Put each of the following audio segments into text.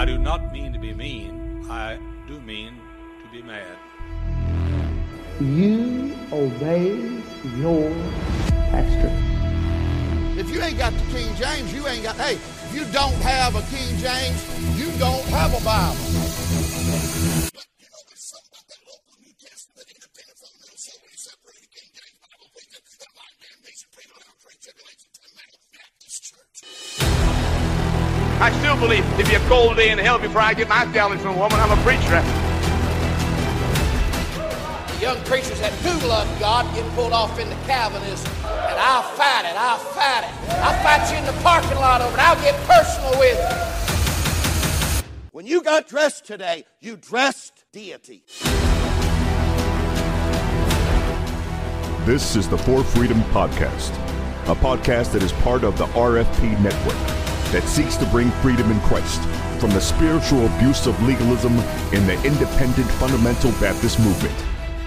I do not mean to be mean. I do mean to be mad. You obey your pastor. If you ain't got the King James, you ain't got, hey, if you don't have a King James, you don't have a Bible. I still believe if you're a cold day in hell before I get my theology from a woman, I'm a preacher. The young preachers that do love God get pulled off into Calvinism. And I'll fight it, I'll fight it. I'll fight you in the parking lot over it. I'll get personal with you. When you got dressed today, you dressed deity. This is the For Freedom Podcast, a podcast that is part of the RFP network that seeks to bring freedom in Christ from the spiritual abuse of legalism in the independent fundamental Baptist movement.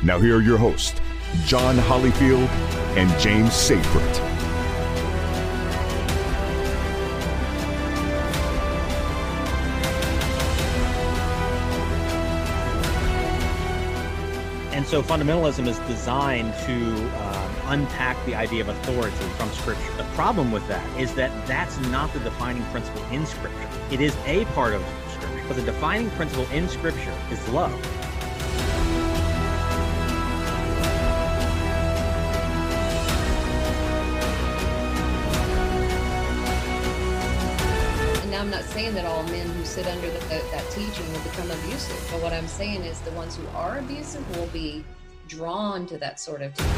Now, here are your hosts, John Hollyfield and James Seyfried. So fundamentalism is designed to um, unpack the idea of authority from Scripture. The problem with that is that that's not the defining principle in Scripture. It is a part of Scripture, but the defining principle in Scripture is love. Saying that all men who sit under the, that teaching will become abusive, but what I'm saying is the ones who are abusive will be drawn to that sort of teaching.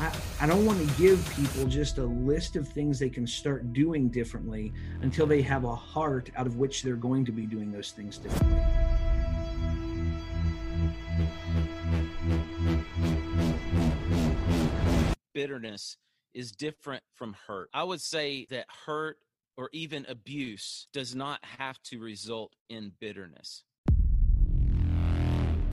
I, I don't want to give people just a list of things they can start doing differently until they have a heart out of which they're going to be doing those things differently. Bitterness is different from hurt. I would say that hurt or even abuse does not have to result in bitterness.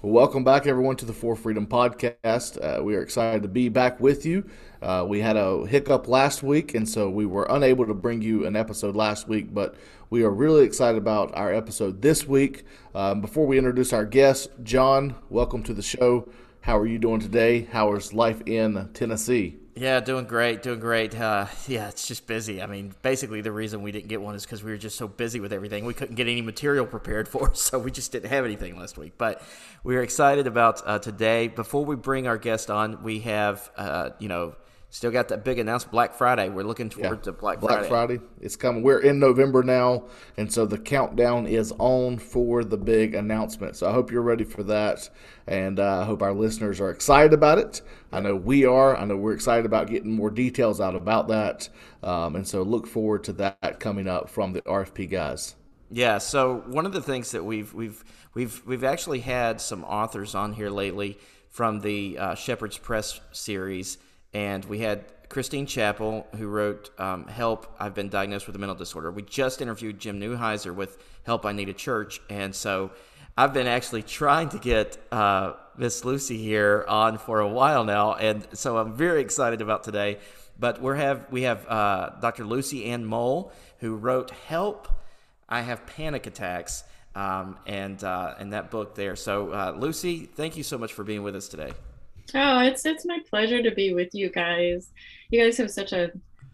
Welcome back, everyone, to the For Freedom podcast. Uh, we are excited to be back with you. Uh, we had a hiccup last week, and so we were unable to bring you an episode last week, but we are really excited about our episode this week. Um, before we introduce our guest, John, welcome to the show. How are you doing today? How is life in Tennessee? Yeah, doing great, doing great. Uh, yeah, it's just busy. I mean, basically, the reason we didn't get one is because we were just so busy with everything. We couldn't get any material prepared for so we just didn't have anything last week. But we are excited about uh, today. Before we bring our guest on, we have, uh, you know, still got that big announcement Black Friday. We're looking forward to Black, Black Friday. Friday. It's coming. We're in November now, and so the countdown is on for the big announcement. So I hope you're ready for that, and uh, I hope our listeners are excited about it. I know we are. I know we're excited about getting more details out about that, um, and so look forward to that coming up from the RFP guys. Yeah. So one of the things that we've we've we've we've actually had some authors on here lately from the uh, Shepherd's Press series, and we had Christine Chappell who wrote um, "Help! I've been diagnosed with a mental disorder." We just interviewed Jim Newheiser with "Help! I Need a Church," and so I've been actually trying to get uh, Miss Lucy here on for a while now, and so I'm very excited about today. But we have we have uh, Dr. Lucy Ann Moll who wrote "Help." I have panic attacks, um, and uh, and that book there. So, uh, Lucy, thank you so much for being with us today. Oh, it's it's my pleasure to be with you guys. You guys have such a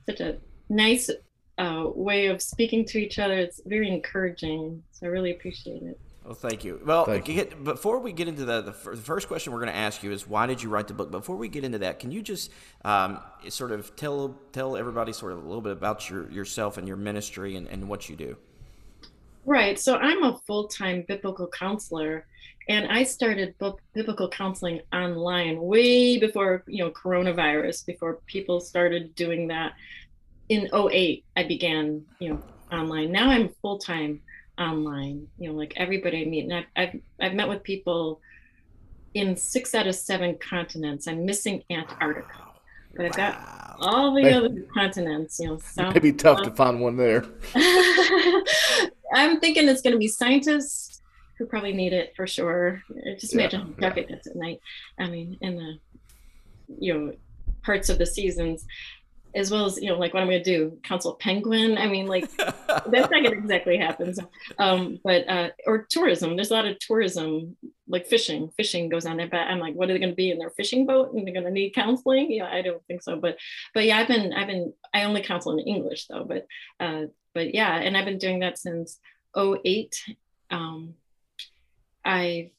such a nice uh, way of speaking to each other. It's very encouraging. So I really appreciate it. Well, thank you. Well, Thank you. get- before we get into the, the fir- the first question we're going to ask you is why did you write the book? Before we get into that, can you just um, sort of tell tell everybody sort of a little bit about your yourself and your ministry and, and what you do? Right. So I'm a full time biblical counselor, and I started book, biblical counseling online way before you know coronavirus, before people started doing that. In 08, I began you know online. Now I'm full time online. You know, like everybody I meet, and I've, I've I've met with people in six out of seven continents. I'm missing Antarctica, but I've got all the other continents. You know, South. It'd be tough to find one there. I'm thinking it's going to be scientists who probably need it for sure. Just imagine yeah, yeah. gets at night. I mean, in the you know parts of the seasons as well as you know like what i'm going to do counsel penguin. I mean like that's not going to exactly happen. So, um but uh or tourism there's a lot of tourism like fishing fishing goes on there but i'm like what are they going to be in their fishing boat? And they're going to need counseling? Yeah i don't think so but but yeah i've been i've been i only counsel in english though but uh but yeah and i've been doing that since 08 um i've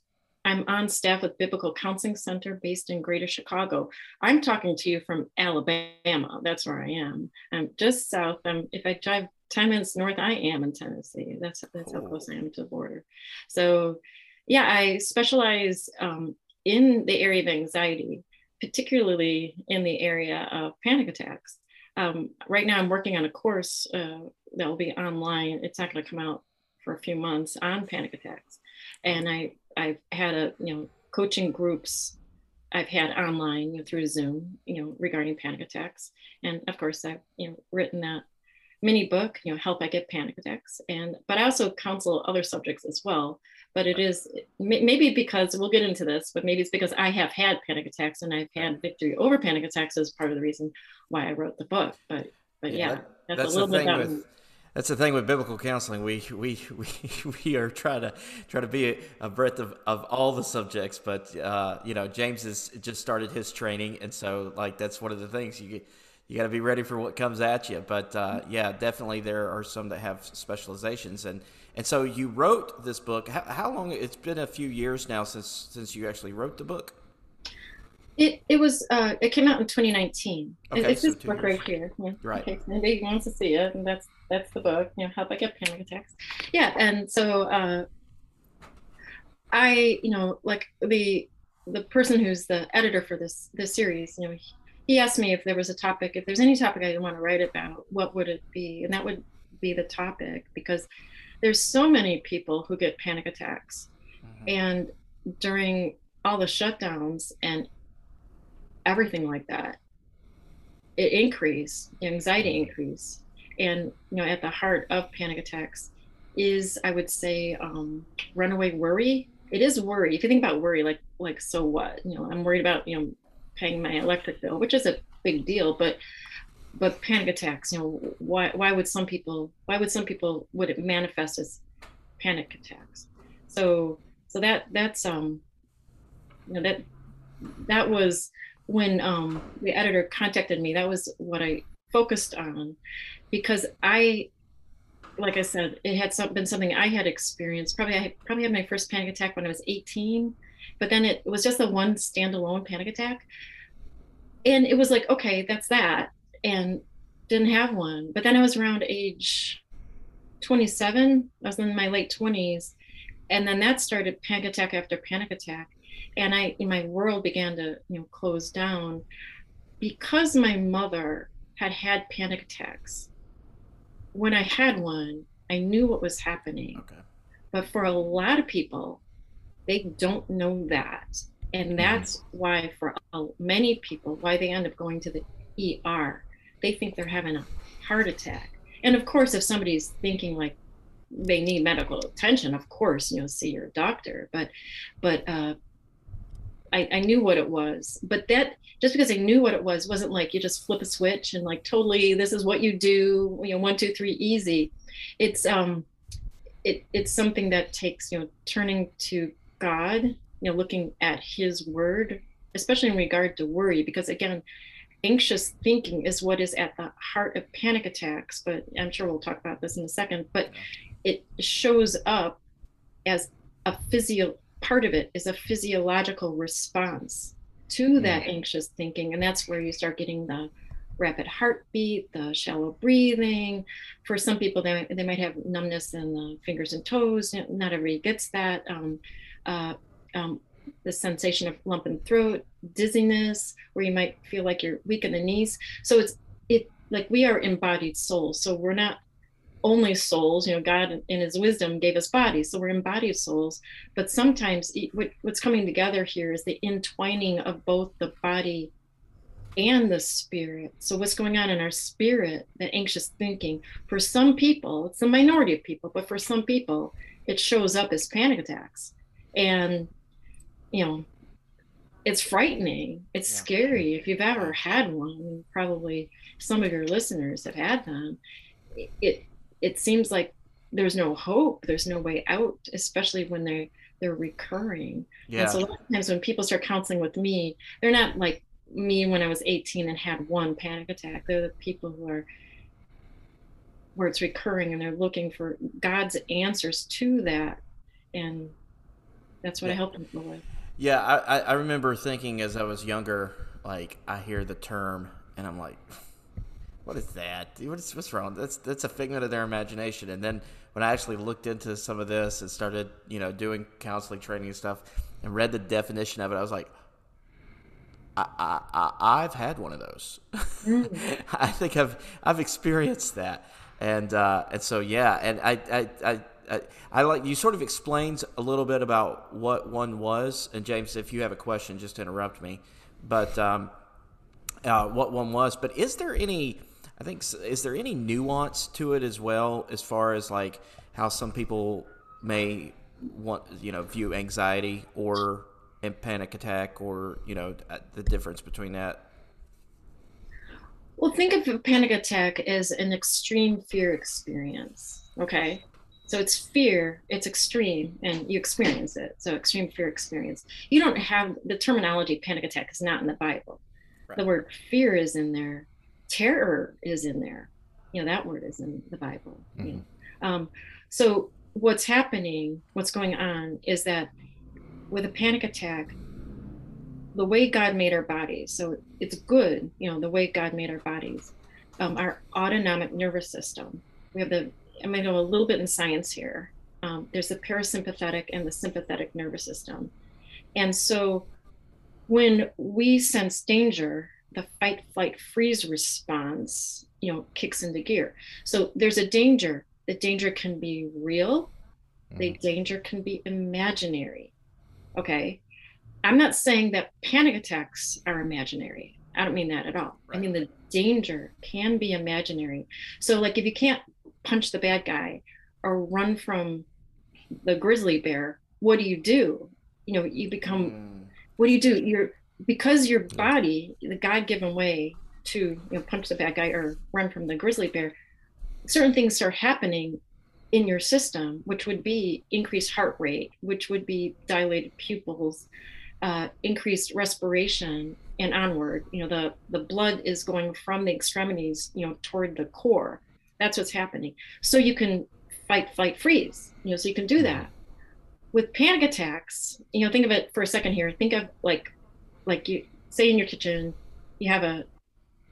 I'm on staff with Biblical Counseling Center based in Greater Chicago. I'm talking to you from Alabama. That's where I am. I'm just south. I'm if I drive 10 minutes north, I am in Tennessee. That's that's how close I am to the border. So yeah, I specialize um, in the area of anxiety, particularly in the area of panic attacks. Um, right now, I'm working on a course uh, that will be online. It's not going to come out for a few months on panic attacks, and I I've had a you know coaching groups I've had online you know, through Zoom, you know, regarding panic attacks, and of course I've you know written that mini book, you know, help I get panic attacks, and but I also counsel other subjects as well. But it is maybe because we'll get into this, but maybe it's because I have had panic attacks and I've had victory over panic attacks as part of the reason why I wrote the book. But but yeah, yeah that's, that's, a little bit about. With- that's the thing with biblical counseling. We we we, we are trying to try to be a, a breadth of, of all the subjects, but uh, you know James has just started his training, and so like that's one of the things you you got to be ready for what comes at you. But uh, yeah, definitely there are some that have specializations, and and so you wrote this book. How, how long? It's been a few years now since since you actually wrote the book. It it was uh, it came out in 2019. Okay, it's so this book years. right here. Yeah. Right. Okay, so anybody wants to see it, and that's that's the book. You know, help I get panic attacks. Yeah, and so uh, I, you know, like the the person who's the editor for this this series, you know, he, he asked me if there was a topic, if there's any topic I want to write about, what would it be? And that would be the topic because there's so many people who get panic attacks, mm-hmm. and during all the shutdowns and everything like that it increased anxiety increase and you know at the heart of panic attacks is i would say um, runaway worry. It is worry. If you think about worry like like so what? You know i'm worried about you know paying my electric bill which is a big deal but but panic attacks you know why why would some people why would some people would it manifest as panic attacks? So so that that's um you know that that was when um, the editor contacted me, that was what I focused on because I, like I said, it had some, been something I had experienced. Probably I probably had my first panic attack when I was 18, but then it, it was just a one standalone panic attack. And it was like, okay, that's that. And didn't have one. But then I was around age 27. I was in my late 20s. And then that started panic attack after panic attack and I my world began to you know close down because my mother had had panic attacks. When I had one, I knew what was happening. Okay. But for a lot of people, they don't know that. And mm-hmm. that's mm-hmm. why for many people why they end up going to the ER. They think they're having a heart attack. And of course, if somebody's thinking like they need medical attention, of course, you know, see your doctor. But but uh, I, I knew what it was. But that just because I knew what it was wasn't like you just flip a switch and like totally this is what you do, you know, one, two, three, easy. It's um it it's something that takes, you know, turning to God, you know, looking at his word, especially in regard to worry, because again, anxious thinking is what is at the heart of panic attacks. But I'm sure we'll talk about this in a second. But it shows up as a physio part of it is a physiological response to that anxious thinking. And that's where you start getting the rapid heartbeat, the shallow breathing. For some people, they, they might have numbness in the fingers and toes. Not everybody gets that. Um, uh, um, the sensation of lump in throat, dizziness, where you might feel like you're weak in the knees. So it's it like we are embodied souls. So we're not only souls you know god in his wisdom gave us bodies so we're embodied souls. But sometimes what's coming together here is the entwining of both the body and the spirit. So what's going on in our spirit that anxious thinking for some people it's a minority of people but for some people it shows up as panic attacks. And you know it's frightening. It's yeah. scary. If you've ever had one probably some of your listeners have had them it it seems like there's no hope there's no way out especially when they they're recurring yeah. and so a lot of times when people start counseling with me they're not like me when i was 18 and had one panic attack they're the people who are where it's recurring and they're looking for god's answers to that and that's what yeah. i help people with yeah I, I remember thinking as i was younger like i hear the term and i'm like what is that? What is, what's wrong? That's that's a figment of their imagination. And then when I actually looked into some of this and started, you know, doing counseling training and stuff, and read the definition of it, I was like, I, I, have had one of those. Mm. I think I've I've experienced that, and uh, and so yeah, and I, I I, I I like you sort of explains a little bit about what one was. And James, if you have a question, just interrupt me. But um, uh, what one was. But is there any I think is there any nuance to it as well as far as like how some people may want you know view anxiety or a panic attack or you know uh, the difference between that? Well think of a panic attack as an extreme fear experience okay? So it's fear it's extreme and you experience it. So extreme fear experience. You don't have the terminology panic attack is not in the bible. Right. the word fear is in there terror is in there. You know, that word is in the Bible. Mm-hmm. You know? um, so what's happening, what's going on is that with a panic attack, the way God made our bodies, so it's good, you know, the way God made our bodies, um, our autonomic nervous system. We have the, I'm going to go a little bit in science here. Um, there's the parasympathetic and the sympathetic nervous system. And so when we sense danger, the fight flight freeze response you know kicks into gear. So there's a danger. The danger can be real. The mm. danger can be imaginary. Okay? I'm not saying that panic attacks are imaginary. I don't mean that at all. Right. i mean the danger can be imaginary. So like if you can't punch the bad guy or run from the grizzly bear what do you do? You know you become mm. what do you do? You're because your body, the God given way to you know, punch the bad guy or run from the grizzly bear, certain things start happening in your system, which would be increased heart rate, which would be dilated pupils, uh, increased respiration, and onward. You know, the the blood is going from the extremities, you know, toward the core. That's what's happening. So you can fight, flight, freeze. You know, so you can do that. With panic attacks, you know, think of it for a second here. Think of like like you say in your kitchen you have a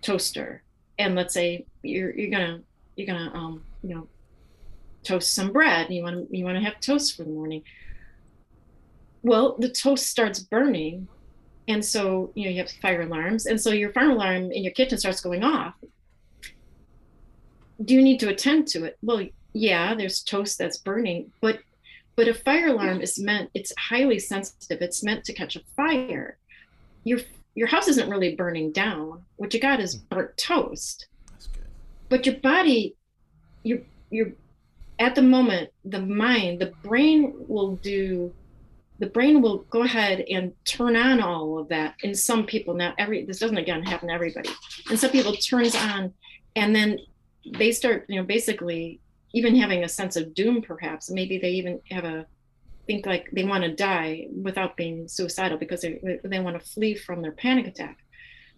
toaster and let's say you're you're gonna you're gonna um you know toast some bread you want to you want to have toast for the morning. Well the toast starts burning and so you know you have fire alarms and so your fire alarm in your kitchen starts going off. Do you need to attend to it? Well yeah there's toast that's burning but but a fire alarm is meant it's highly sensitive. It's meant to catch a fire your your house isn't really burning down. What you got is hmm. burnt toast. That's good. But your body, you you're at the moment, the mind, the brain will do the brain will go ahead and turn on all of that in some people not every this doesn't again happen to everybody and some people turns on and then they start you know basically even having a sense of doom perhaps maybe they even have a think like they want to die without being suicidal because they, they want to flee from their panic attack.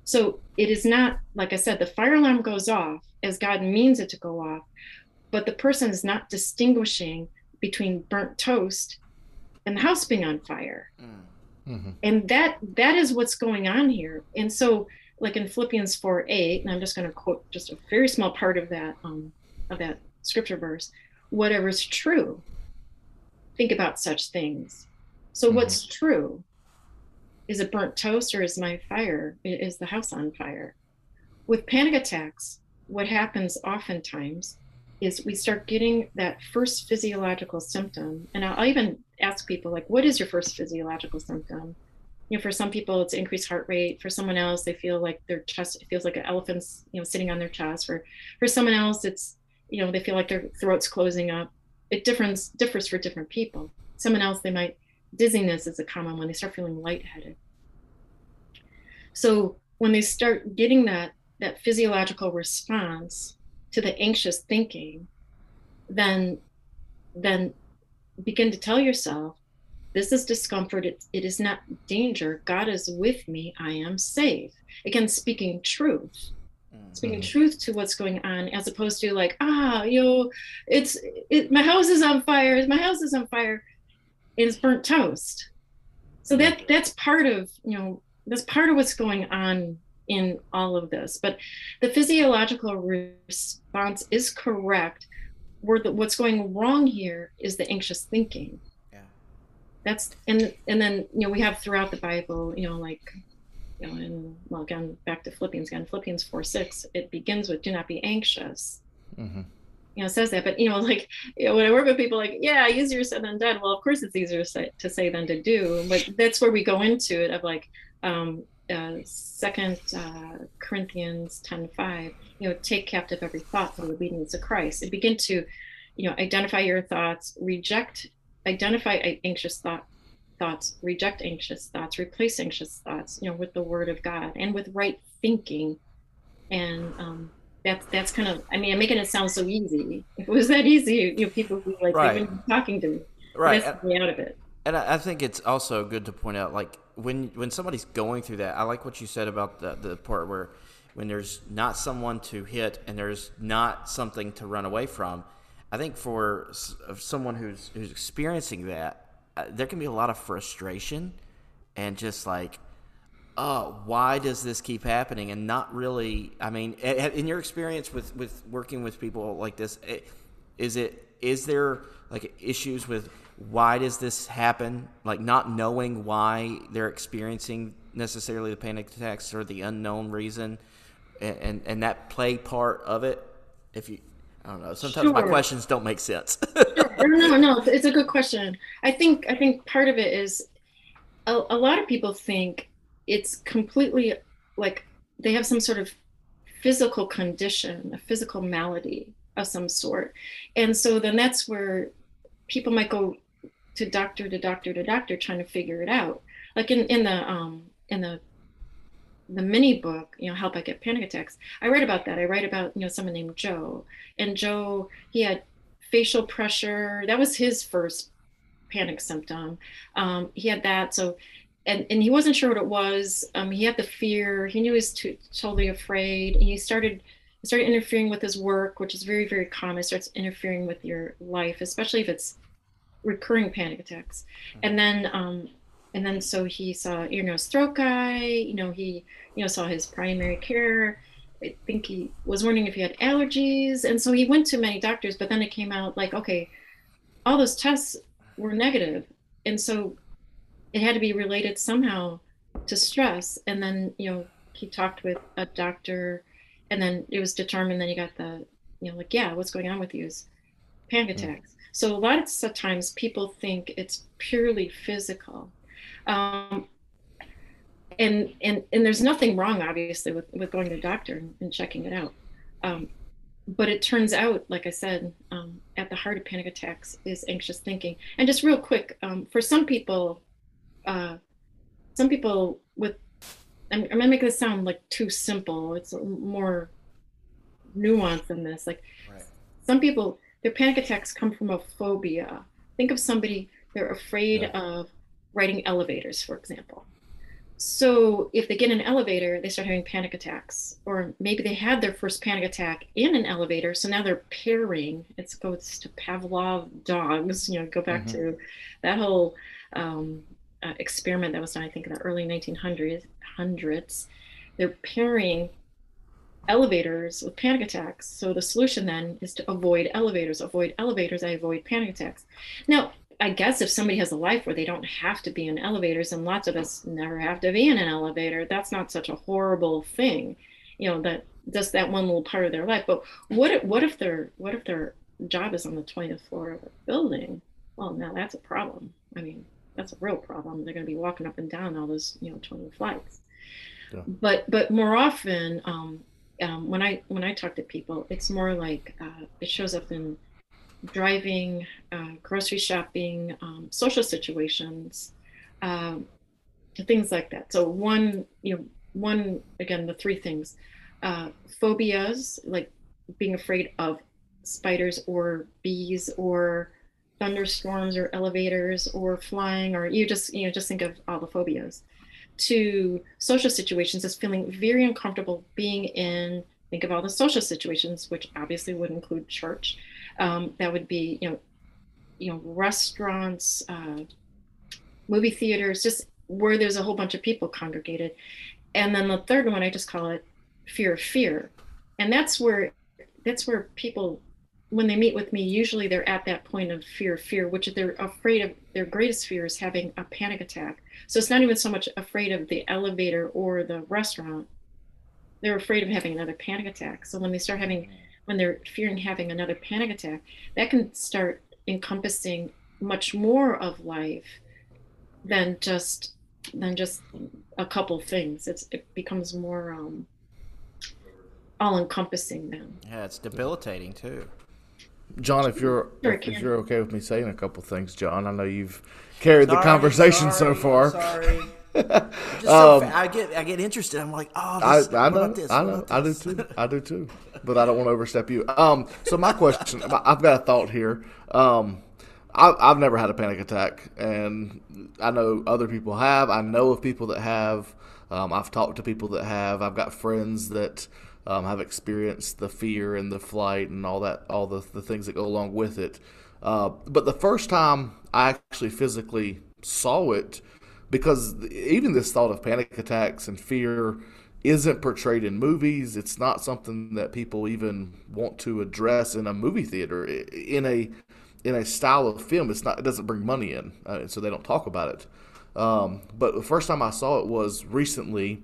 So it is not, like I said, the fire alarm goes off as God means it to go off, but the person is not distinguishing between burnt toast and the house being on fire. Mm-hmm. And that that is what's going on here. And so, like in Philippians 4 8, and I'm just going to quote just a very small part of that um, of that scripture verse, whatever is true, think about such things. So mm-hmm. what's true? Is it burnt toast or is my fire? Is the house on fire? With panic attacks, what happens oftentimes is we start getting that first physiological symptom. And I'll even ask people, like, what is your first physiological symptom? You know, for some people, it's increased heart rate. For someone else, they feel like their chest it feels like an elephant's, you know, sitting on their chest. For for someone else, it's, you know, they feel like their throat's closing up it differs differs for different people. Someone else they might dizziness is a common one. They start feeling lightheaded. So when they start getting that that physiological response to the anxious thinking, then then begin to tell yourself, this is discomfort. It, it is not danger. God is with me. I am safe. Again, speaking truth speaking mm-hmm. truth to what's going on as opposed to like ah yo it's it, my house is on fire my house is on fire and it's burnt toast. So that that's part of you know that's part of what's going on in all of this. But the physiological response is correct where the, what's going wrong here is the anxious thinking. Yeah. That's and and then you know we have throughout the bible you know like you know, and well, again, back to Philippians again, Philippians 4 6, it begins with do not be anxious. Mm-hmm. You know, says that, but you know, like you know, when I work with people, like, yeah, easier said than done. Well, of course, it's easier to say than to do, but that's where we go into it of like, um, uh, Second uh, Corinthians ten five. You know, take captive every thought for the obedience of Christ. And begin to, you know, identify your thoughts, reject, identify anxious thought thoughts, reject anxious thoughts, replace anxious thoughts, you know, with the word of God and with right thinking. And um, that's that's kind of I mean, I'm making it sound so easy. If it was that easy, you know, people would be like right. even talking to me. Right. That's the out of it. And I think it's also good to point out, like when when somebody's going through that, I like what you said about the the part where when there's not someone to hit and there's not something to run away from. I think for someone who's who's experiencing that, uh, there can be a lot of frustration and just like oh why does this keep happening and not really i mean in your experience with with working with people like this is it is there like issues with why does this happen like not knowing why they're experiencing necessarily the panic attacks or the unknown reason and and, and that play part of it if you I don't know. Sometimes sure. my questions don't make sense. No, no, it's a good question. I think I think part of it is a, a lot of people think it's completely like they have some sort of physical condition, a physical malady of some sort. And so then that's where people might go to doctor to doctor to doctor trying to figure it out. Like in, in the um in the the mini book, you know, Help I Get Panic Attacks, I write about that. I write about, you know, someone named Joe. And Joe, he had facial pressure. That was his first panic symptom. Um, he had that. So, and, and he wasn't sure what it was. Um, he had the fear. He knew he was too, totally afraid. And he started started interfering with his work, which is very, very common. It starts interfering with your life, especially if it's recurring panic attacks. Mm-hmm. And then um, and then so he saw ear nose throat guy you know he you know saw his primary care i think he was wondering if he had allergies and so he went to many doctors but then it came out like okay all those tests were negative and so it had to be related somehow to stress and then you know he talked with a doctor and then it was determined that he got the you know like yeah what's going on with you is panic mm. attacks so a lot of times people think it's purely physical um, and and and there's nothing wrong, obviously, with with going to the doctor and, checking it out. Um, but it turns out, like I said, um, at the heart of panic attacks is anxious thinking. And just real quick, um, for some people, uh, some people with, I'm, I'm gonna make this sound like too simple. It's more nuanced than this. Like right. some people, their panic attacks come from a phobia. Think of somebody they're afraid yeah. of riding elevators, for example. So if they get in an elevator, they start having panic attacks, or maybe they had their first panic attack in an elevator, so now they're pairing. It goes to Pavlov dogs. You know, go back mm-hmm. to that whole um, uh, experiment that was done, I think, in the early 1900s. Hundreds. They're pairing elevators with panic attacks. So the solution then is to avoid elevators. Avoid elevators. I avoid panic attacks. Now, I guess if somebody has a life where they don't have to be in elevators, and lots of us never have to be in an elevator, that's not such a horrible thing, you know, that just that one little part of their life. But what if, what if their what if their job is on the 20th floor of a building? Well, now that's a problem. I mean, that's a real problem. They're going to be walking up and down all those, you know, 20 flights. Yeah. But but more often, um, um, when I when I talk to people, it's more like uh, it shows up in driving, uh, grocery shopping, um, social situations, uh, things like that. So one, you know, one again, the three things: uh, phobias, like being afraid of spiders or bees or thunderstorms or elevators or flying, or you just you know just think of all the phobias. To social situations as feeling very uncomfortable being in think of all the social situations, which obviously would include church. Um, that would be, you know, you know, restaurants, uh, movie theaters, just where there's a whole bunch of people congregated. And then the third one, I just call it fear of fear, and that's where that's where people when they meet with me, usually they're at that point of fear, fear, which they're afraid of. Their greatest fear is having a panic attack. So it's not even so much afraid of the elevator or the restaurant they're afraid of having another panic attack. So when they start having, when they're fearing having another panic attack, that can start encompassing much more of life than just than just a couple things. It's it becomes more um, all encompassing then. Yeah, it's debilitating too. John, if you're sure, if, if, you're okay with me saying a couple things, John, I know you've carried sorry, the conversation sorry, so far. So um, I get I get interested. I'm like, oh, this, I, I know, I know, I do too, I do too. But I don't want to overstep you. Um, so my question, I've got a thought here. Um, I, I've never had a panic attack, and I know other people have. I know of people that have. Um, I've talked to people that have. I've got friends that um, have experienced the fear and the flight and all that, all the the things that go along with it. Uh, but the first time I actually physically saw it because even this thought of panic attacks and fear isn't portrayed in movies. It's not something that people even want to address in a movie theater. In a in a style of film, it's not. It doesn't bring money in, uh, so they don't talk about it. Um, but the first time I saw it was recently.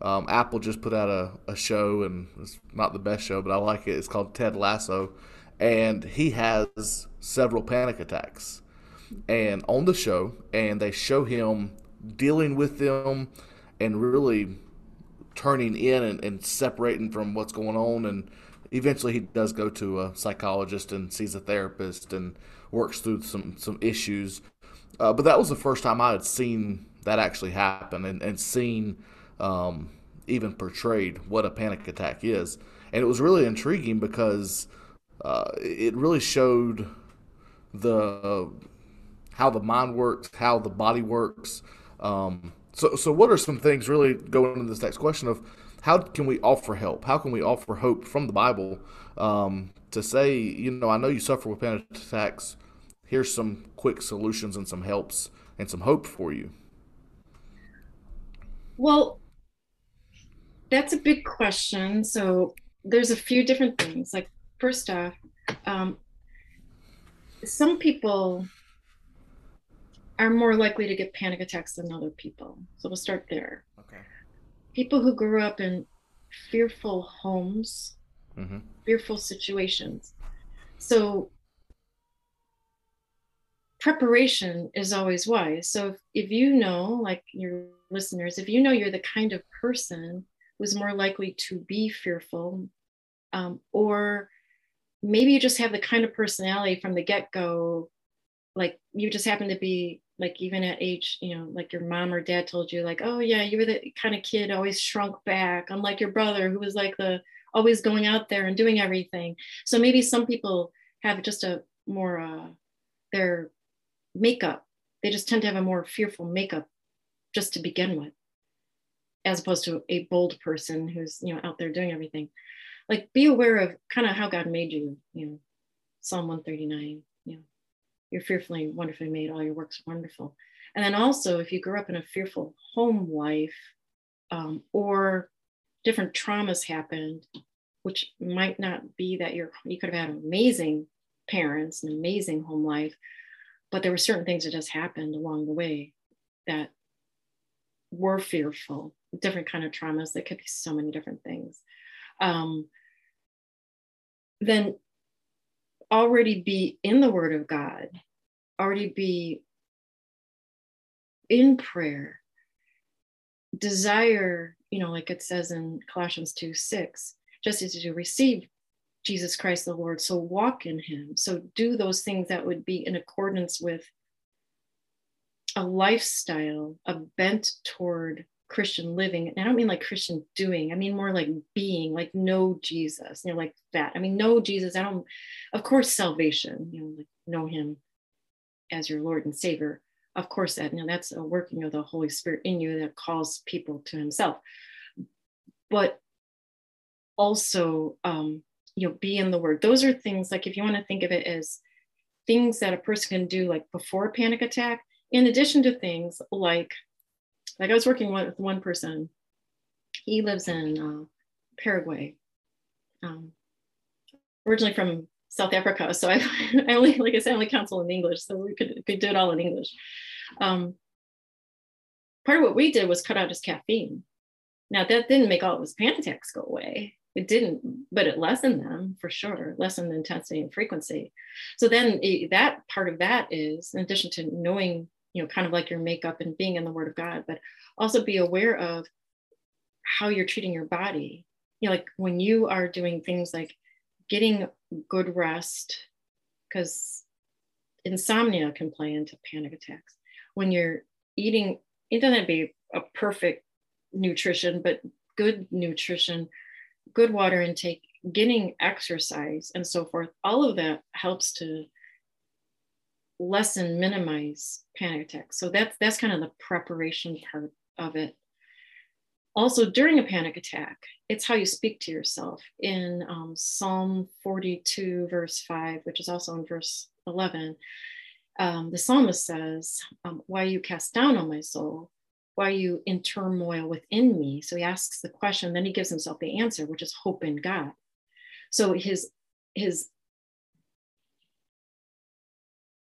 Um, Apple just put out a, a show, and it's not the best show, but I like it. It's called Ted Lasso, and he has several panic attacks, and on the show, and they show him dealing with them and really turning in and, and separating from what's going on. And eventually he does go to a psychologist and sees a therapist and works through some some issues. Uh, but that was the first time i had seen that actually happen and, and seen um, even portrayed what a panic attack is. And it was really intriguing because uh, it really showed the how the mind works how the body works um, so, so what are some things really going into this next question of how can we offer help? How can we offer hope from the Bible um, to say, you know, I know you suffer with panic attacks. Here's some quick solutions and some helps and some hope for you. Well, that's a big question. So there's a few different things. Like first off, um, some people are more likely to get panic attacks than other people. So we'll start there. Okay. People who grew up in fearful homes, mm-hmm. fearful situations. So preparation is always wise. So if, if you know, like your listeners, if you know you're the kind of person who's more likely to be fearful, um, or maybe you just have the kind of personality from the get go, like you just happen to be like even at age you know like your mom or dad told you like oh yeah you were the kind of kid always shrunk back unlike your brother who was like the always going out there and doing everything. So maybe some people have just a more uh their makeup they just tend to have a more fearful makeup just to begin with as opposed to a bold person who's you know out there doing everything. Like be aware of kind of how god made you you know psalm 139 you know you're fearfully wonderfully made. All your works wonderful. And then also if you grew up in a fearful home life um, or different traumas happened which might not be that you're you could have had amazing parents and amazing home life but there were certain things that just happened along the way that were fearful different kind of traumas that could be so many different things. Um, then already be in the Word of God, already be in prayer, desire, you know, like it says in Colossians 2 6, just as you receive Jesus Christ the Lord. So walk in him. So do those things that would be in accordance with a lifestyle, a bent toward Christian living. And I don't mean like Christian doing, I mean more like being, like know Jesus, you know, like that. I mean, know Jesus. I don't, of course, salvation, you know, like know him as your Lord and Savior. Of course, that, you know, that's a working of the Holy Spirit in you that calls people to himself. But also, um, you know, be in the word. Those are things like if you want to think of it as things that a person can do like before a panic attack, in addition to things like like I was working with one person. He lives in uh, Paraguay, um, originally from South Africa. So I, I only, like I said, I only counsel in English, so we could, could do it all in English. Um, part of what we did was cut out his caffeine. Now that didn't make all of his panic attacks go away. It didn't, but it lessened them for sure, lessened the intensity and frequency. So then it, that part of that is, in addition to knowing you know, kind of like your makeup and being in the Word of God, but also be aware of how you're treating your body. You know, like when you are doing things like getting good rest, because insomnia can play into panic attacks. When you're eating, it doesn't have to be a perfect nutrition, but good nutrition, good water intake, getting exercise, and so forth. All of that helps to lessen, minimize panic attacks. So that's that's kind of the preparation part of it. Also, during a panic attack, it's how you speak to yourself. In um, Psalm 42, verse 5, which is also in verse 11, um, the psalmist says, um, Why you cast down on my soul? Why you in turmoil within me? So he asks the question, then he gives himself the answer, which is hope in God. So his his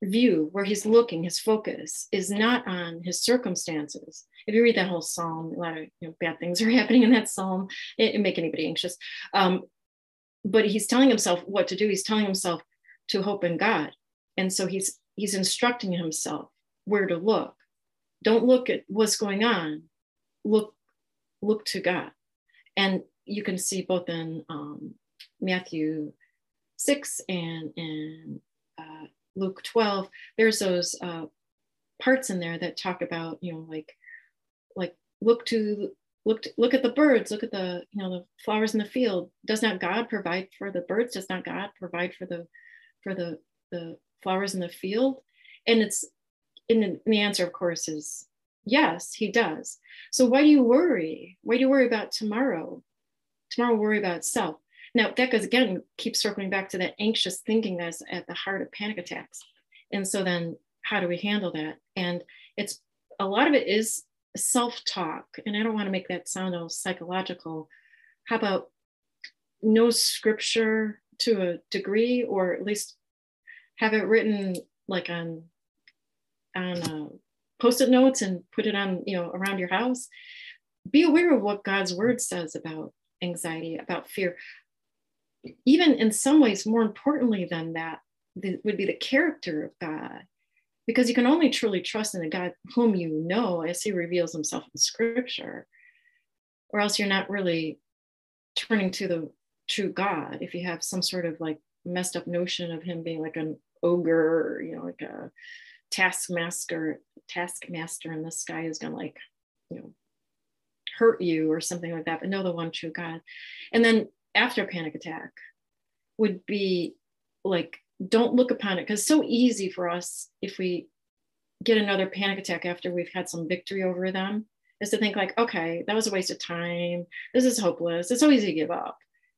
view, where he's looking, his focus is not on his circumstances. If you read that whole psalm, a lot of you know, bad things are happening in that psalm. It, it make anybody anxious. Um, but he's telling himself what to do. He's telling himself to hope in God, and so he's he's instructing himself where to look. Don't look at what's going on. Look look to God, and you can see both in um, Matthew six and in Luke 12, there's those uh, parts in there that talk about, you know, like, like look to look to, look at the birds, look at the you know the flowers in the field. Does not God provide for the birds? Does not God provide for the for the the flowers in the field? And it's and the, answer, of course, is yes, He does. So why do you worry? Why do you worry about tomorrow? Tomorrow, worry about self. Now, that goes again, keeps circling back to that anxious thinking that's at the heart of panic attacks. And so then how do we handle that? And it's a lot of it is self-talk. And I don't want to make that sound all psychological. How about no scripture to a degree, or at least have it written like on on uh, post-it notes and put it on, you know, around your house. Be aware of what God's word says about anxiety, about fear even in some ways, more importantly than that, the, would be the character of God. Because you can only truly trust in a God whom you know as he reveals himself in scripture, or else you're not really turning to the true God if you have some sort of like messed up notion of him being like an ogre, you know, like a taskmaster, taskmaster in the sky is gonna like, you know, hurt you or something like that, but know the one true God. And then after a panic attack would be like don't look upon it. Because so easy for us if we get another panic attack after we've had some victory over them is to think like okay that was a waste of time. This is hopeless. It's so easy to give up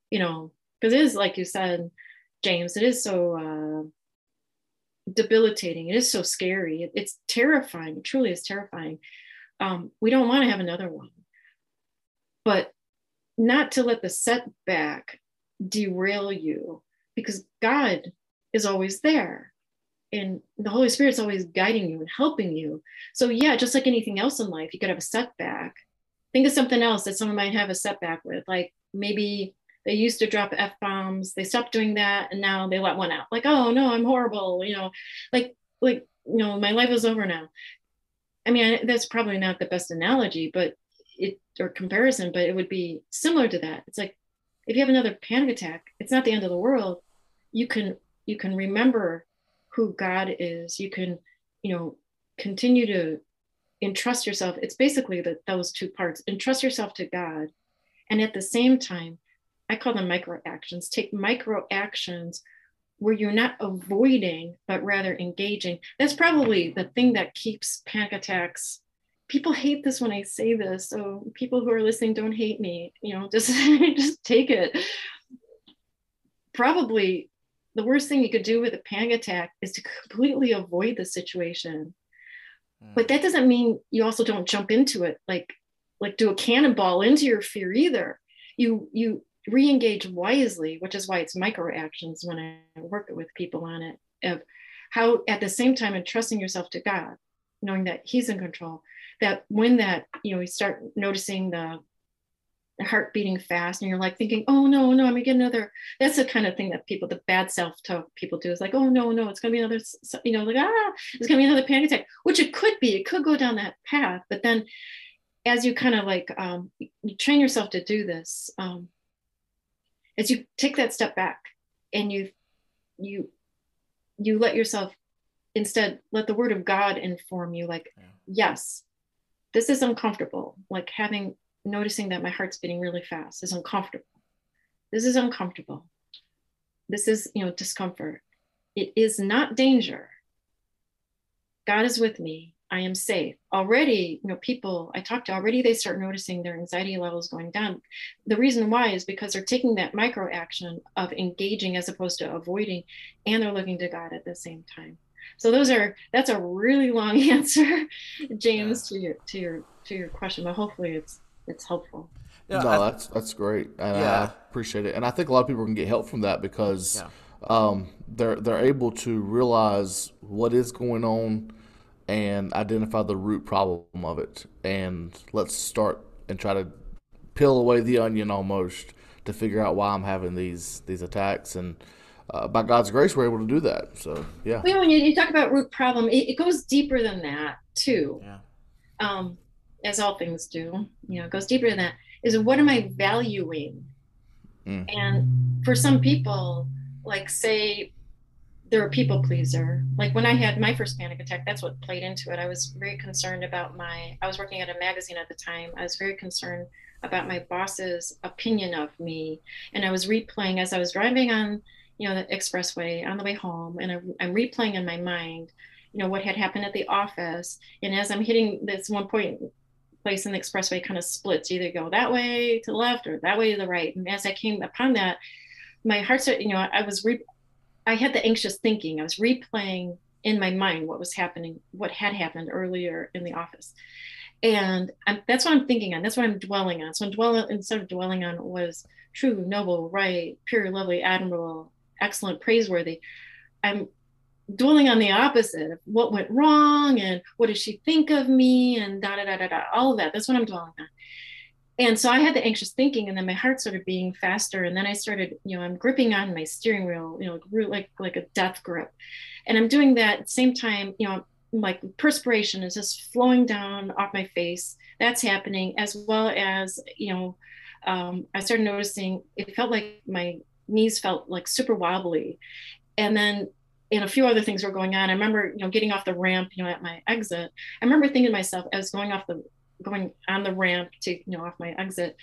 you know because it is like you said james it is so uh, debilitating. It is so scary. It, it's terrifying. It truly is terrifying. Um, we don't want to have another one. But not to let the setback derail you because God is always there and the Holy Spirit's always guiding you and helping you. So, yeah, just like anything else in life, you could have a setback. Think of something else that someone might have a setback with, like maybe they used to drop F bombs, they stopped doing that, and now they let one out. Like, oh no, I'm horrible, you know, like, like, you know, my life is over now. I mean, that's probably not the best analogy, but it or comparison, but it would be similar to that. It's like if you have another panic attack, it's not the end of the world. You can you can remember who God is. You can, you know, continue to entrust yourself. It's basically that those two parts. Entrust yourself to God. And at the same time, I call them micro actions. Take micro actions where you're not avoiding, but rather engaging. That's probably the thing that keeps panic attacks. People hate this when I say this. So people who are listening don't hate me. You know, just just take it. Probably the worst thing you could do with a panic attack is to completely avoid the situation. Mm. But that doesn't mean you also don't jump into it, like like do a cannonball into your fear either. You you re-engage wisely, which is why it's micro actions when I work with people on it, of how at the same time entrusting yourself to God, knowing that He's in control. That when that, you know, you start noticing the, the heart beating fast and you're like thinking, oh no, no, I'm gonna get another. That's the kind of thing that people, the bad self-talk people do is like, oh no, no, it's gonna be another, you know, like, ah, it's gonna be another panic attack, which it could be, it could go down that path. But then as you kind of like um, you train yourself to do this, um, as you take that step back and you you you let yourself instead let the word of god inform you like yeah. yes this is uncomfortable like having noticing that my heart's beating really fast is uncomfortable this is uncomfortable this is you know discomfort it is not danger god is with me I am safe. Already, you know, people I talk to already they start noticing their anxiety levels going down. The reason why is because they're taking that micro action of engaging as opposed to avoiding, and they're looking to God at the same time. So those are that's a really long answer, James, yeah. to your to your to your question, but hopefully it's it's helpful. Yeah, no, I, that's that's great, and yeah. I appreciate it. And I think a lot of people can get help from that because yeah. um, they're they're able to realize what is going on and identify the root problem of it. And let's start and try to peel away the onion almost to figure out why I'm having these these attacks. And uh, by God's grace, we're able to do that. So yeah. Well, when you, you talk about root problem, it, it, goes deeper than that too. Yeah. Um, as all things do, you know, it goes deeper than that. Is what am I valuing? Mm. And for some people, like say they're a people pleaser. Like when I had my first panic attack, that's what played into it. I was very concerned about my, I was working at a magazine at the time. I was very concerned about my boss's opinion of me. And I was replaying as I was driving on, you know, the expressway on the way home. And I, I'm replaying in my mind, you know, what had happened at the office. And as I'm hitting this one point, place in the expressway kind of splits, either go that way to the left or that way to the right. And as I came upon that, my heart started, you know, I was re- I had the anxious thinking. I was replaying in my mind what was happening, what had happened earlier in the office. And I'm, that's what I'm thinking on. That's what I'm dwelling on. So I'm dwelling instead of dwelling on was true, noble, right, pure, lovely, admirable, excellent, praiseworthy. I'm dwelling on the opposite of what went wrong and what does she think of me and da da da da da. All of that. That's what I'm dwelling on and so I had the anxious thinking, and then my heart started beating faster. And then I started, you know, I'm gripping on my steering wheel, you know, like like a death grip, and I'm doing that at the same time, you know, like perspiration is just flowing down off my face. That's happening, as well as you know, um, I started noticing it felt like my knees felt like super wobbly, and then and a few other things were going on. I remember, you know, getting off the ramp, you know, at my exit. I remember thinking to myself, I was going off the going on the ramp to you know off my exit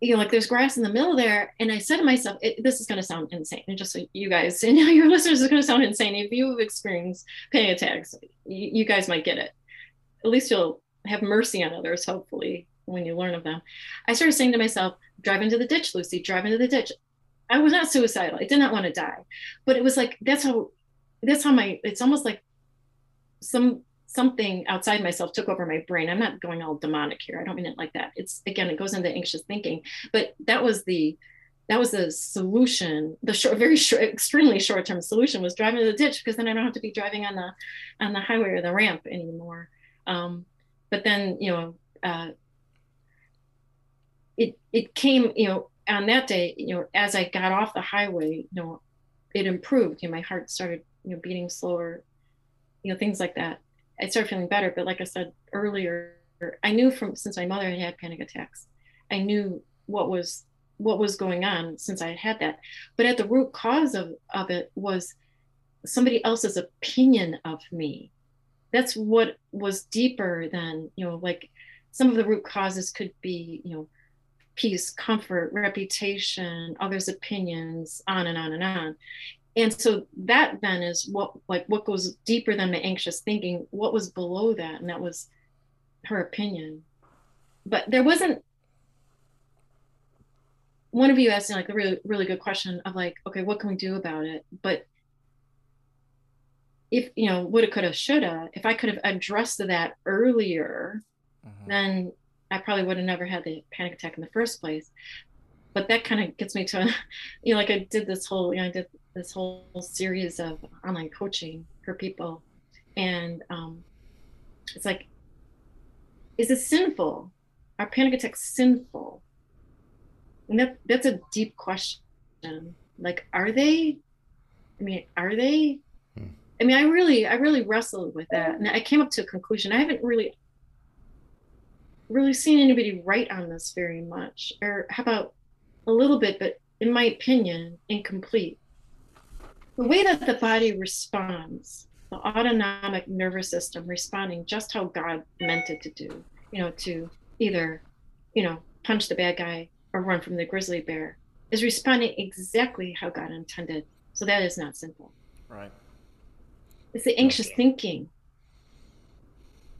you know like there's grass in the middle there. And i said to myself this is going to sound insane. And just so you guys and your listeners is going to sound insane. If you've experienced panic attacks you, you guys might get it. At least you'll have mercy on others hopefully when you learn of them. I started saying to myself drive into the ditch lucy. Drive into the ditch i was not suicidal i did not want to die but it was like that's how that's how my it's almost like some something outside myself took over my brain. I'm not going all demonic here. I don't mean it like that. It's again, it goes into anxious thinking. But that was the that was the solution. The short, very short, extremely short-term solution was driving to the ditch because then I don't have to be driving on the on the highway or the ramp anymore. Um, but then you know, uh, it it came you know on that day you know as I got off the highway you know it improved. You know, my heart started you know beating slower. You know things like that I started feeling better. But like I said earlier, I knew from since my mother had had panic attacks, I knew what was what was going on since I had that. But at the root cause of, of it was somebody else's opinion of me. That's what was deeper than, you know, like some of the root causes could be, you know, peace, comfort, reputation, others' opinions, on and on and on. And so that then is what like what goes deeper than the anxious thinking, what was below that, and that was her opinion. But there wasn't one of you asked like a really really good question of like okay what can we do about it but if you know woulda coulda shoulda if i could have addressed that earlier mm-hmm. then i probably would have never had the panic attack in the first place but that kind of gets me to you know like i did this whole you know i did this whole series of online coaching for people and um it's like is it sinful? Are panic attacks sinful? And that that's a deep question. Like are they? I mean are they? Hmm. i mean i really i really wrestled with that and i came up to a conclusion. I haven't really really seen anybody write on this very much or how about a little bit but in my opinion incomplete the way that the body responds the autonomic nervous system responding just how god meant it to do you know to either you know punch the bad guy or run from the grizzly bear is responding exactly how God intended. So that is not simple. Right. It's the anxious thinking.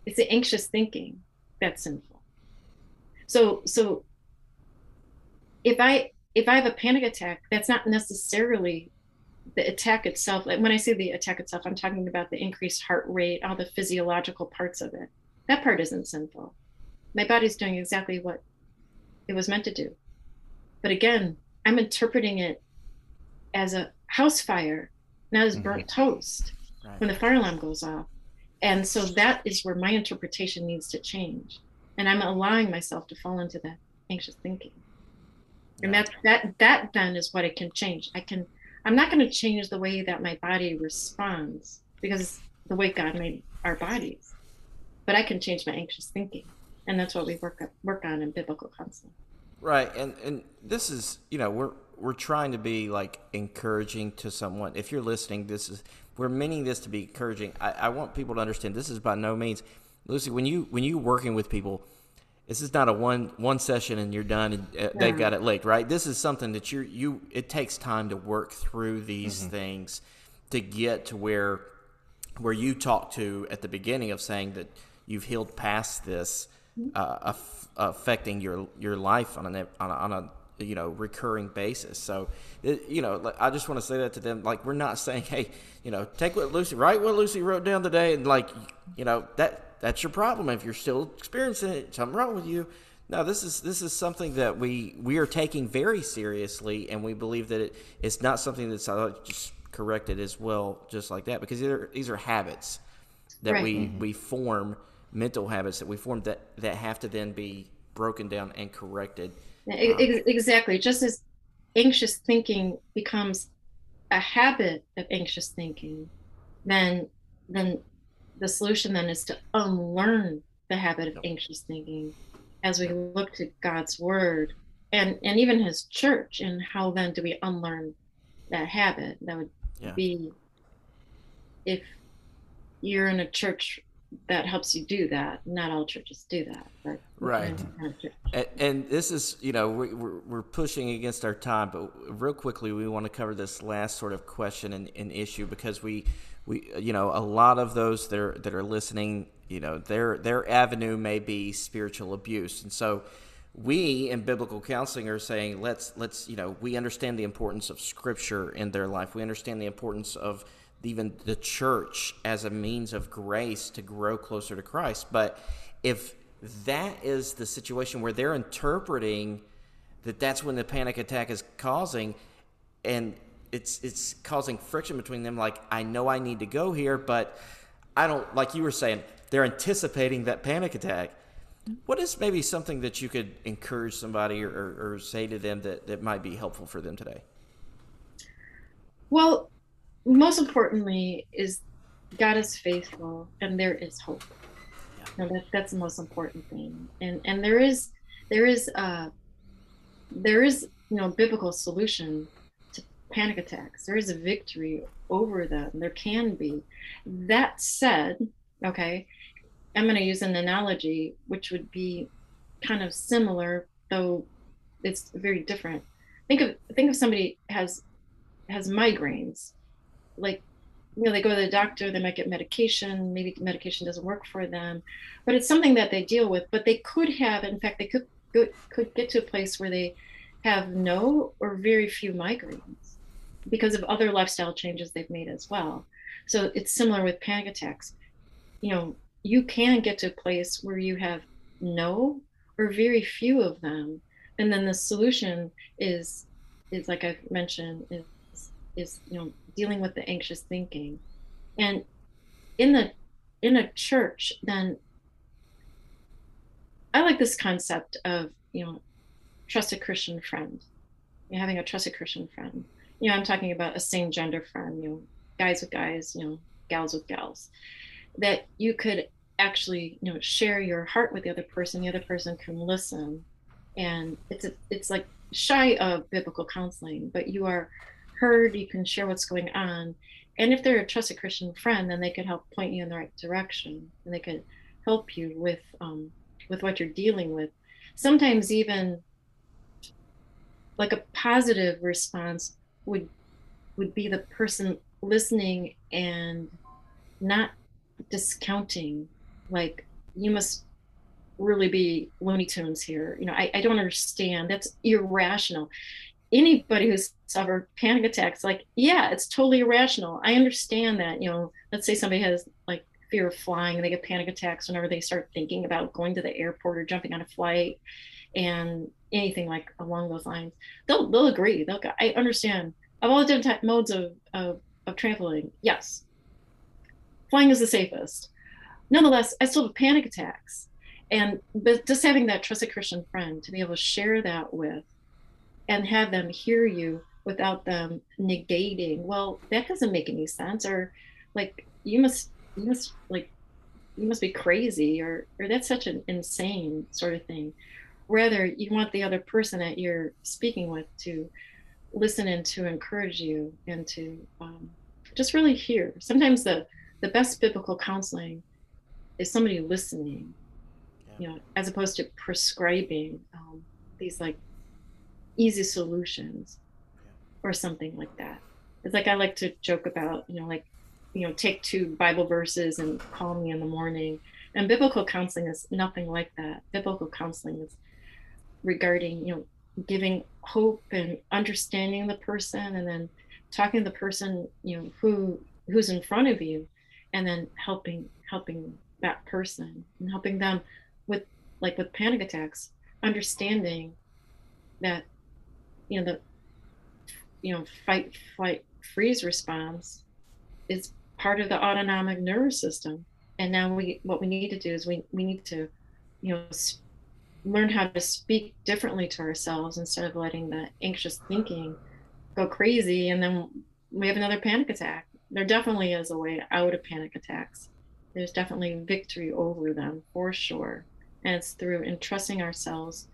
It's the anxious thinking that's sinful. So so if I if I have a panic attack, that's not necessarily the attack itself. Like when I say the attack itself, I'm talking about the increased heart rate, all the physiological parts of it. That part isn't sinful. My body's doing exactly what it was meant to do. But again, I'm interpreting it as a house fire, not as burnt mm-hmm. toast right. when the fire alarm goes off. And so that is where my interpretation needs to change. And I'm allowing myself to fall into that anxious thinking. And that that that then is what I can change. I can I'm not going to change the way that my body responds because the way God made our bodies. But I can change my anxious thinking and that's what we work work on in biblical counseling. Right, and and this is you know we're we're trying to be like encouraging to someone. If you're listening, this is we're meaning this to be encouraging. I, I want people to understand this is by no means, Lucy. When you when you working with people, this is not a one one session and you're done and uh, they've got it licked, right? This is something that you you it takes time to work through these mm-hmm. things to get to where where you talked to at the beginning of saying that you've healed past this uh, affecting your your life on a, on a, on a you know recurring basis. So it, you know, I just want to say that to them. Like we're not saying, hey, you know, take what Lucy write what Lucy wrote down today, and like you know that that's your problem. If you're still experiencing it, something wrong with you. No, this is this is something that we we are taking very seriously, and we believe that it, it's not something that's just corrected as well, just like that, because these are, these are habits that right. we mm-hmm. we form mental habits that we form that that have to then be broken down and corrected. Exactly. Just as anxious thinking becomes a habit of anxious thinking, then then the solution then is to unlearn the habit of anxious thinking as we look to God's word and and even his church and how then do we unlearn that habit that would yeah. be if you're in a church that helps you do that. Not all churches do that, but right. And, and, this is, you know, we, we're, we're pushing against our time, but real quickly, we want to cover this last sort of question and, and issue because we, we, you know, a lot of those that are that are listening, you know, their their avenue may be spiritual abuse, and so we in biblical counseling are saying let's let's you know we understand the importance of scripture in their life we understand the importance of even the church as a means of grace to grow closer to Christ. But if that is the situation where they're interpreting that that's when the panic attack is causing and it's it's causing friction between them like I know I need to go here but I don't like you were saying they're anticipating that panic attack. What is maybe something that you could encourage somebody or, or, or say to them that, that might be helpful for them today? Well, most importantly is God is faithful and there is hope. Yeah. that, that's the most important thing. And and there is there is uh there is you know biblical solution panic attacks. There is a victory over them. There can be. That said, okay, I'm going to use an analogy which would be kind of similar, though it's very different. Think of think of somebody has has migraines, like you know they go to the doctor, they might get medication, maybe medication doesn't work for them, but it's something that they deal with. But they could have, in fact, they could could, could get to a place where they have no or very few migraines because of other lifestyle changes they've made as well. So it's similar with panic attacks. You know, you can get to a place where you have no or very few of them and then the solution is is like i've mentioned is is you know dealing with the anxious thinking and in the in a church then i like this concept of you know trusted christian friend you know, having a trusted christian friend you know i'm talking about a same gender friend you know guys with guys you know gals with gals that you could actually you know share your heart with the other person. The other person can listen. And it's a, it's like shy of biblical counseling but you are heard you can share what's going on. And if they're a trusted christian friend then they could help point you in the right direction. And they could help you with um, with what you're dealing with. Sometimes even like a positive response would would be the person listening and not discounting like you must really be Looney Tunes here. You know, I, I don't understand. That's irrational. Anybody who's suffered panic attacks, like, yeah, it's totally irrational. I understand that. You know, let's say somebody has like fear of flying and they get panic attacks whenever they start thinking about going to the airport or jumping on a flight and anything like along those lines. They'll they'll agree. They'll I understand. Of all the different modes of, of of traveling, yes, flying is the safest nonetheless, I still have panic attacks. And but just having that trusted Christian friend to be able to share that with and have them hear you without them negating, well, that doesn't make any sense. Or like you must you must like you must be crazy or or that's such an insane sort of thing. Rather, you want the other person that you're speaking with to listen and to encourage you and to um, just really hear. Sometimes the the best biblical counseling is somebody listening yeah. you know as opposed to prescribing um, these like easy solutions yeah. or something like that it's like i like to joke about you know like you know take two bible verses and call me in the morning and biblical counseling is nothing like that biblical counseling is regarding you know giving hope and understanding the person and then talking to the person you know who who's in front of you and then helping helping that person and helping them with like with panic attacks understanding that you know the you know fight flight freeze response is part of the autonomic nervous system. And now we what we need to do is we we need to you know learn how to speak differently to ourselves instead of letting the anxious thinking go crazy and then we have another panic attack there definitely is a way out of panic attacks there's definitely victory over them for sure. And it's through entrusting ourselves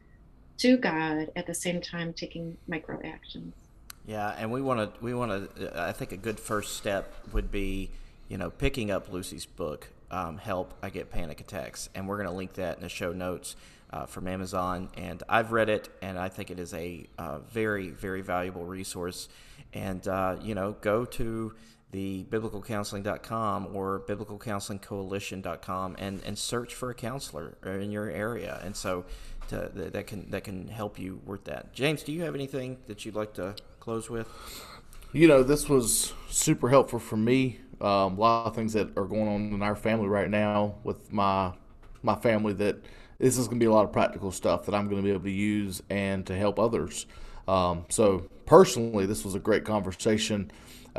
to God at the same time taking micro actions. Yeah, and we want to we want to I think a good first step would be, you know, picking up Lucy's book, um, Help I Get Panic Attacks, and we're going to link that in the show notes. Uh, from Amazon, and I've read it, and I think it is a uh, very, very valuable resource. And uh, you know, go to the biblicalcounseling.com or biblicalcounselingcoalition.com and, and search for a counselor in your area. And so to, that can that can help you with that. James, do you have anything that you'd like to close with? You know, this was super helpful for me. Um, a lot of things that are going on in our family right now with my my family that this is going to be a lot of practical stuff that I'm going to be able to use and to help others. Um, so personally, this was a great conversation.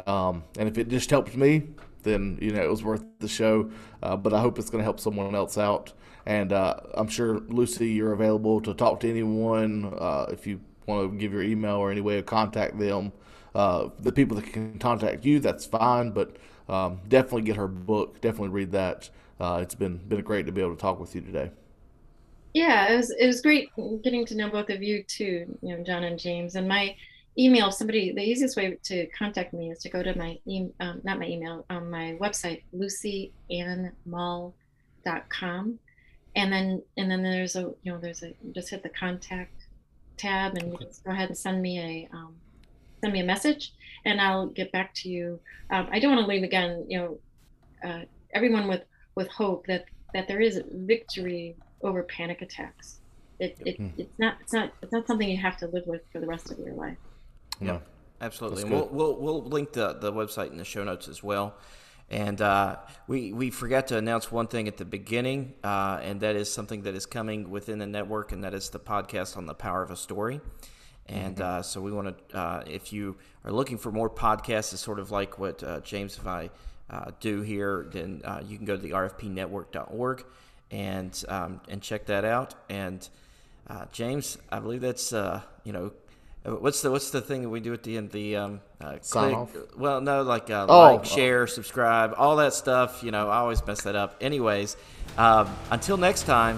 Um, and if it just helps me, then you know it was worth the show. Uh, but I hope it's going to help someone else out. And uh, I'm sure Lucy, you're available to talk to anyone uh, if you want to give your email or any way to contact them. Uh, the people that can contact you, that's fine. But um, definitely get her book. Definitely read that. Uh, it's been been great to be able to talk with you today. Yeah, it was it was great getting to know both of you too, you know, John and James. And my email, somebody, the easiest way to contact me is to go to my e- um, not my email, um, my website, lucyannmoll.com, and then and then there's a you know there's a just hit the contact tab and just go ahead and send me a um, send me a message, and I'll get back to you. Um, I don't want to leave again, you know, uh, everyone with with hope that that there is victory over panic attacks. It, it Hmm. it's not it's not it's not something you have to live with for the rest of your life. No. Absolutely. And we'll, we'll we'll link the, the website in the show notes as well. And uh, we we forgot to announce one thing at the beginning, uh, and that is something that is coming within the network, and that is the podcast on the power of a story. And uh, so we want to, uh, if you are looking for more podcasts, it's sort of like what uh, James and I uh, do here, then uh, you can go to the rfpnetwork.org and um, and check that out. And uh, James, I believe that's uh, you know, what's the what's the thing that we do at the end? The um, uh, Sign click- off? Well, no, like uh, Oh, like, share, subscribe, all that stuff. You know, I always mess that up. Anyways, um, until next time,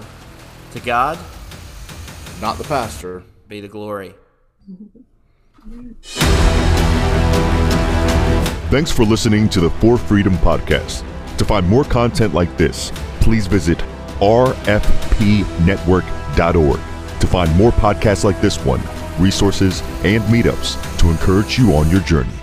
to God Not the pastor. be the glory. Thanks for listening to the For Freedom Podcast. To find more content like this, please visit rfpnetwork.org to find more podcasts like this one, resources, and meetups to encourage you on your journey.